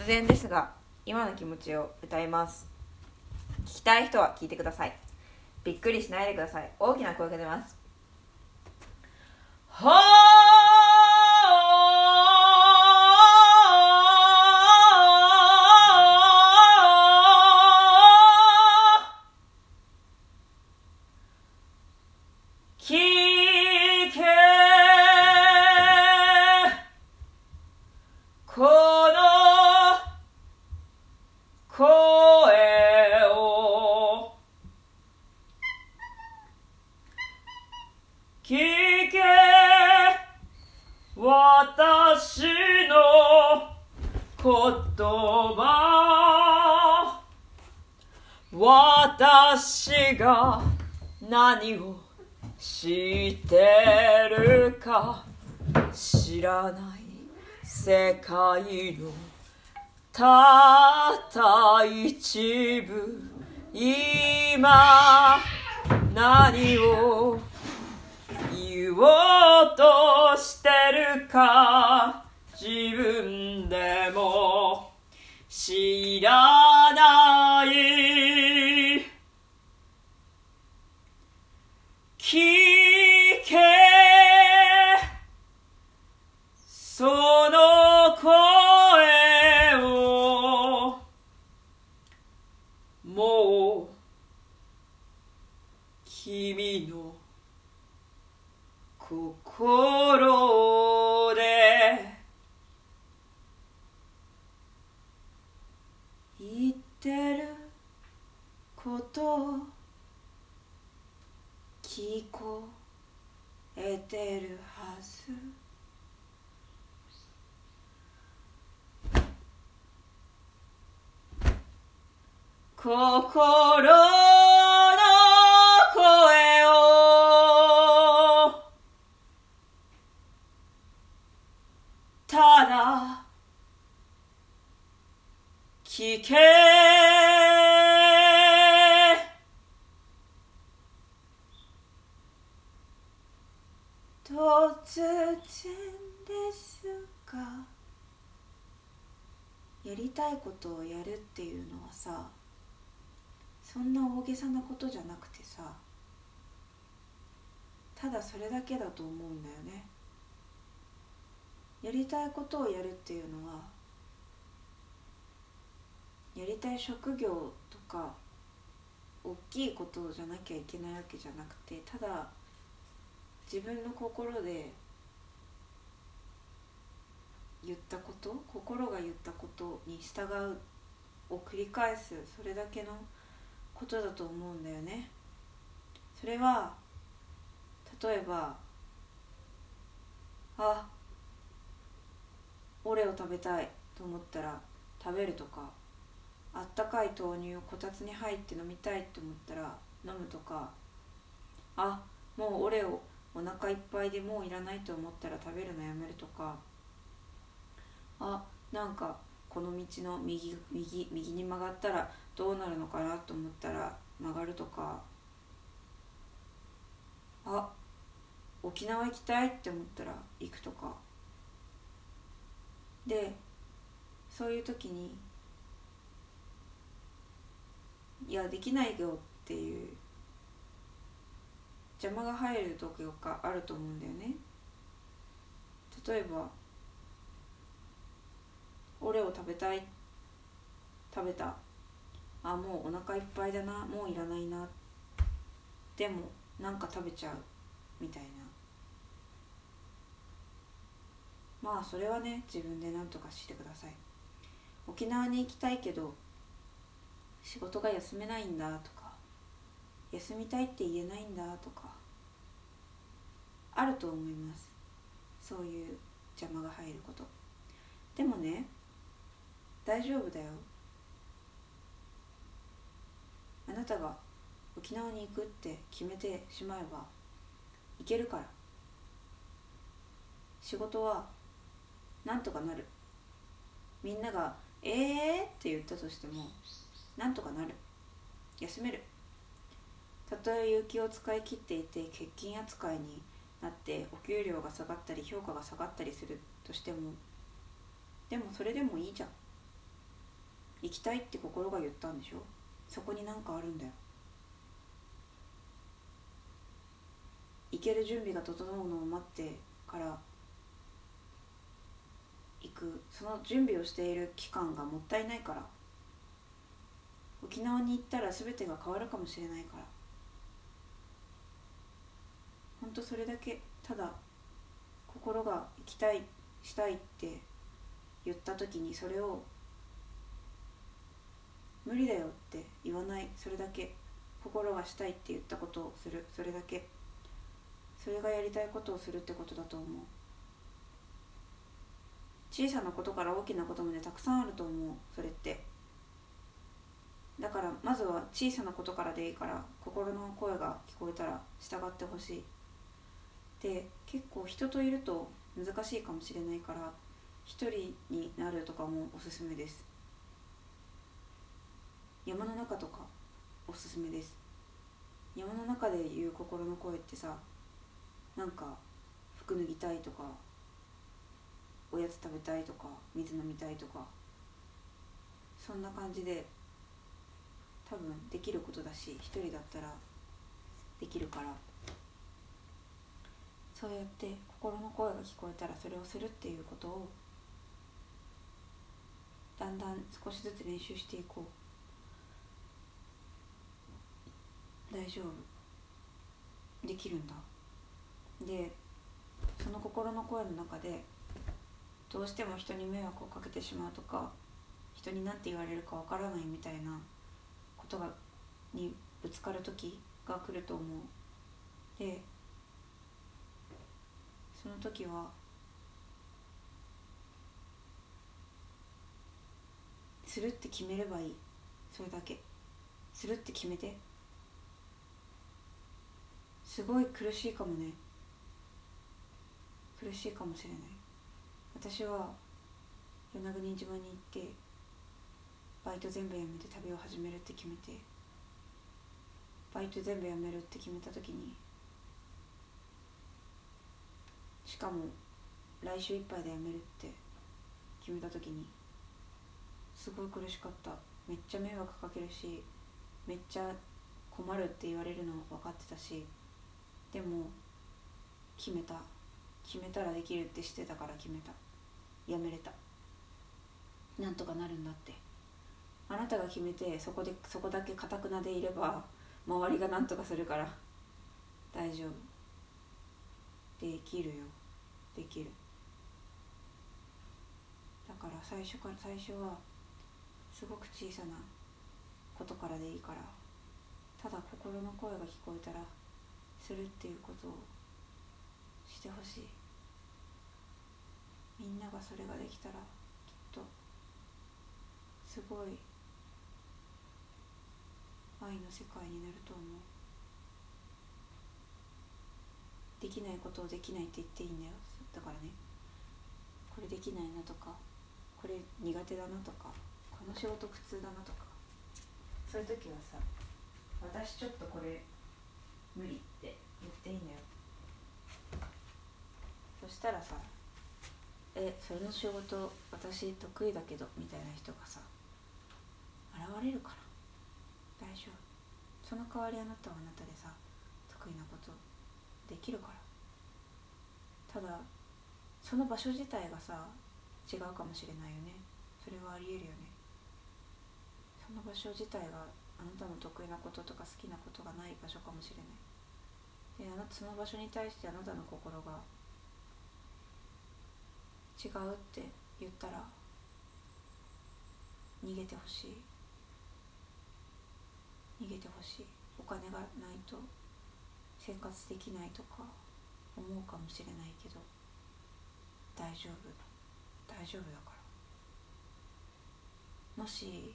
突然ですが今の気持ちを歌います。聞きたい人は聞いてください。びっくりしないでください。大きな声が出ます。ほ聞けこのが何を知ってるか知らない世界のたった一部。今何を言おうとしてるか自分でも知らない。聞け。そう声をもう君の心で言ってること聞こえてるはず心の声をただ聞け。突然ですが。やりたいことをやるっていうのはさ。そんな大げさなことじゃなくてさただそれだけだと思うんだよね。やりたいことをやるっていうのはやりたい職業とか大きいことじゃなきゃいけないわけじゃなくてただ自分の心で言ったこと心が言ったことに従うを繰り返すそれだけのことだと思うんだよね。それは例えばあオレを食べたいと思ったら食べるとかあったかい豆乳をこたつに入って飲みたいと思ったら飲むとかあもうオレをお腹いっぱいでもういらないと思ったら食べるのやめるとかあなんかこの道の右右右に曲がったらどうなるのかなと思ったら曲がるとか。あ沖縄行きたいって思ったら行くとか。でそういう時にいやできないよっていう邪魔が入る時があると思うんだよね。例えばオレを食べたい。食べた。あもうお腹いっぱいだな。もういらないな。でもなんか食べちゃう。みたいな。まあそれはね自分で何とかしてください。沖縄に行きたいけど仕事が休めないんだとか休みたいって言えないんだとかあると思います。そういう邪魔が入ること。でもね大丈夫だよ。あなたが沖縄に行くって決めてしまえば行けるから。仕事はなんとかなる。みんなが「えー?」って言ったとしてもなんとかなる。休める。たとえ有給を使い切っていて欠勤扱いになってお給料が下がったり評価が下がったりするとしてもでもそれでもいいじゃん。行きたいって心が言ったんでしょ？そこに何かあるんだよ。行ける準備が整うのを待ってから行く。その準備をしている期間がもったいないから。沖縄に行ったら全てが変わるかもしれないから。ほんとそれだけただ心が行きたいしたいって言った時にそれを無理だよって言わない。それだけ心がしたいって言ったことをするそれだけそれがやりたいことをするってことだと思う小さなことから大きなことまでたくさんあると思うそれって。だからまずは小さなことからでいいから心の声が聞こえたら従ってほしいで結構人といると難しいかもしれないから一人になるとかもおすすめです。山の中とかおすすめです。山の中で言う心の声ってさなんか服脱ぎたいとかおやつ食べたいとか水飲みたいとかそんな感じで多分できることだし一人だったらできるからそうやって心の声が聞こえたらそれをするっていうことをだんだん少しずつ練習していこう。大丈夫。できるんだ。でその心の声の中でどうしても人に迷惑をかけてしまうとか人に何て言われるかわからないみたいなことがにぶつかる時が来ると思う。でその時はするって決めればいい。それだけ。するって決めてすごい苦しいかもね。苦しいかもしれない。私は与那国島に行ってバイト全部やめて旅を始めるって決めてバイト全部やめるって決めた時にしかも来週いっぱいでやめるって決めた時にすごい苦しかった。めっちゃ迷惑かけるしめっちゃ困るって言われるの分かってたしでも決めた。決めたらできるって知ってたから決めた。やめれた。なんとかなるんだって。あなたが決めてそこでそこだけかたくなでいれば周りが何とかするから大丈夫。できるよ。できる。だから最初から最初はすごく小さなことからでいいからただ心の声が聞こえたらするっていうことをしてほしい。みんながそれができたらきっとすごい愛の世界になると思う。できないことをできないって言っていいんだよ。だからねこれできないなとかこれ苦手だなとかこの仕事苦痛だなとか。そういう時はさ私ちょっとこれ無理って言っていいんだよ。そしたらさえそれの仕事私得意だけどみたいな人がさ現れるから。大丈夫。その代わりあなたはあなたでさ得意なことできるから。ただその場所自体がさ違うかもしれないよね。それはありえるよね。その場所自体があなたの得意なこととか好きなことがない場所かもしれない。であなたその場所に対してあなたの心が違うって言ったら逃げてほしい。逃げてほしい。お金がないと生活できないとか思うかもしれないけど大丈夫。大丈夫だから。もし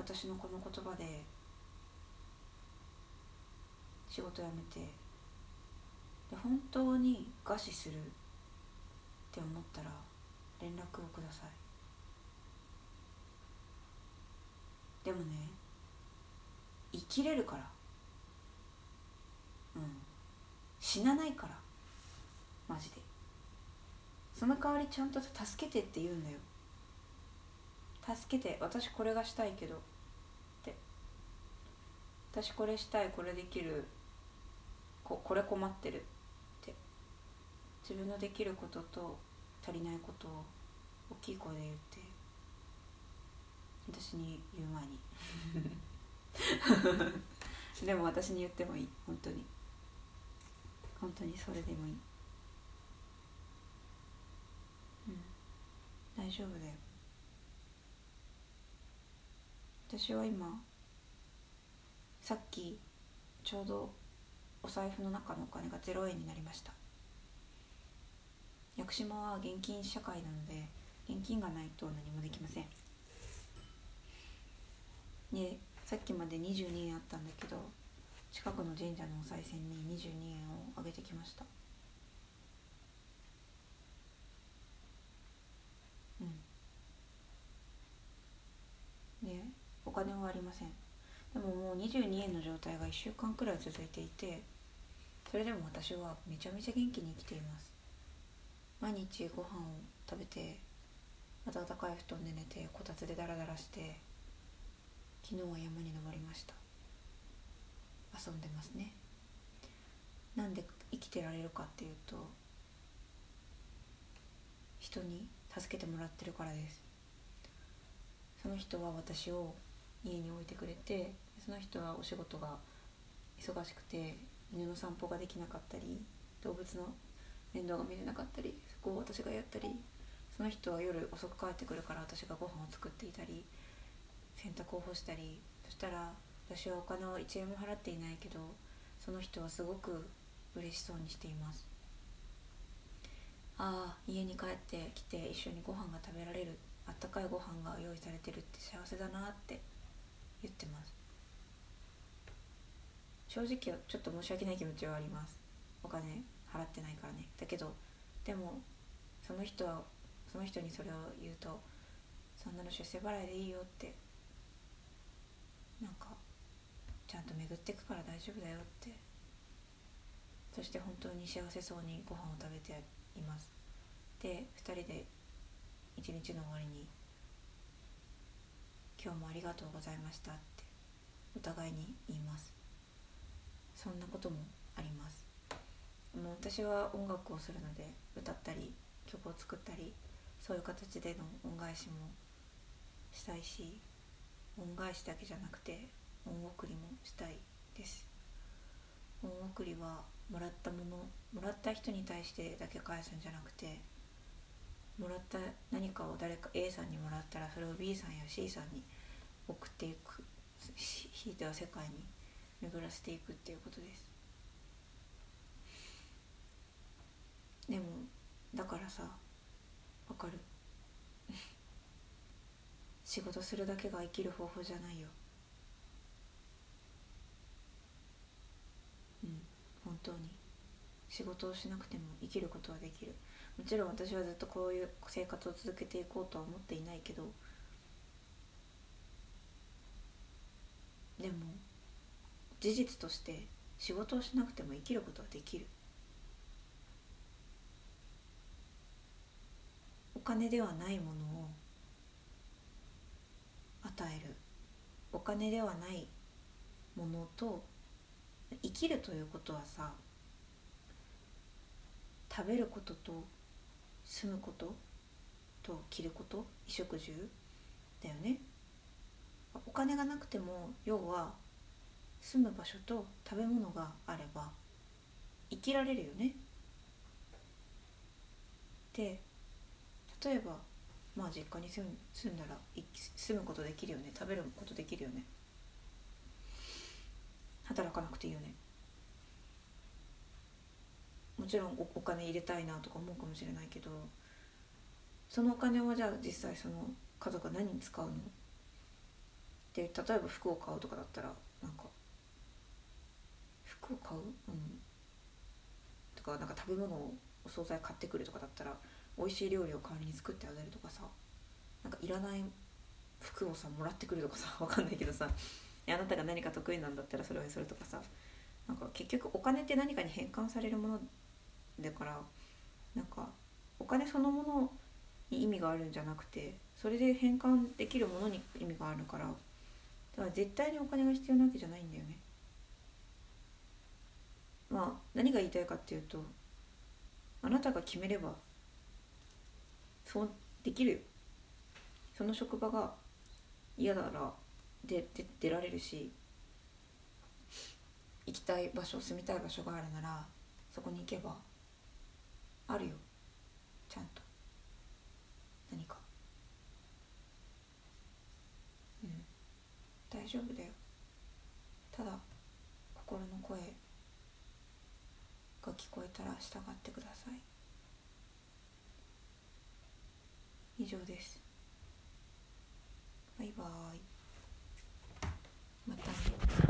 私のこの言葉で仕事辞めてで本当に餓死するって思ったら連絡をください。でもね生きれるから。うん。死なないから。マジで。その代わりちゃんと助けてって言うんだよ。助けて私これがしたいけど。私これしたいこれできる。ここれ困ってるって。自分のできることと足りないことを大きい声で言って。私に言う前に。でも私に言ってもいい。本当に。本当にそれでもいい。うん。大丈夫だよ。私は今さっきちょうどお財布の中のお金が0円になりました。屋久島は現金社会なので現金がないと何もできません。でさっきまで22円あったんだけど近くの神社のお賽銭に22円をあげてきました。うん。でお金はありません。でももう22円の状態が1週間くらい続いていてそれでも私はめちゃめちゃ元気に生きています。毎日ご飯を食べて暖かい布団で寝てこたつでダラダラして昨日は山に登りました。遊んでますね。なんで生きてられるかっていうと人に助けてもらってるからです。その人は私を家に置いてくれてその人はお仕事が忙しくて犬の散歩ができなかったり動物の面倒が見れなかったりそこを私がやったりその人は夜遅く帰ってくるから私がご飯を作っていたり洗濯を干したりそしたら私はお金を1円も払っていないけどその人はすごく嬉しそうにしています。ああ家に帰ってきて一緒にご飯が食べられるあったかいご飯が用意されてるって幸せだなって言ってます。正直ちょっと申し訳ない気持ちはあります。お金払ってないからね。だけどでもその人はその人にそれを言うとそんなの出世払いでいいよってなんかちゃんと巡ってくから大丈夫だよって。そして本当に幸せそうにご飯を食べています。で2人で一日の終わりに「今日もありがとうございました」ってお互いに言います。そんなこともあります。もう私は音楽をするので歌ったり曲を作ったりそういう形での恩返しもしたいし恩返しだけじゃなくて恩送りもしたいです。恩送りはもらったものもらった人に対してだけ返すんじゃなくてもらった何かを誰か A さんにもらったらそれを B さんや C さんに送っていくひいては世界に巡らせていくっていうことです。でもだからさわかる。仕事するだけが生きる方法じゃないよ。うん本当に。仕事をしなくても生きることはできる。もちろん私はずっとこういう生活を続けていこうとは思っていないけどでも事実として仕事をしなくても生きることはできる。お金ではないものを与える。お金ではないものと生きるということはさ食べることと住むことと着ること衣食住だよね。お金がなくても要は住む場所と食べ物があれば生きられるよね。で例えばまあ実家に住んだら住むことできるよね。食べることできるよね。働かなくていいよね。ちろんお金入れたいなとか思うかもしれないけどそのお金はじゃあ実際その家族は何に使うの？で例えば服を買うとかだったらなんか服を買う？うん。とかなんか食べ物をお惣菜買ってくるとかだったら美味しい料理を代わりに作ってあげるとかさなんかいらない服をさもらってくるとかさ 分かんないけどさあなたが何か得意なんだったらそれをするとかさなんか結局お金って何かに変換されるものだからなんかお金そのものに意味があるんじゃなくてそれで変換できるものに意味があるからだから絶対にお金が必要なわけじゃないんだよね。まあ何が言いたいかっていうとあなたが決めればそうできるよ。その職場が嫌ならでで出られるし行きたい場所住みたい場所があるならそこに行けばあるよ。ちゃんと。何か。うん。大丈夫だよ。ただ心の声が聞こえたら従ってください。以上です。バイバーイ。またね。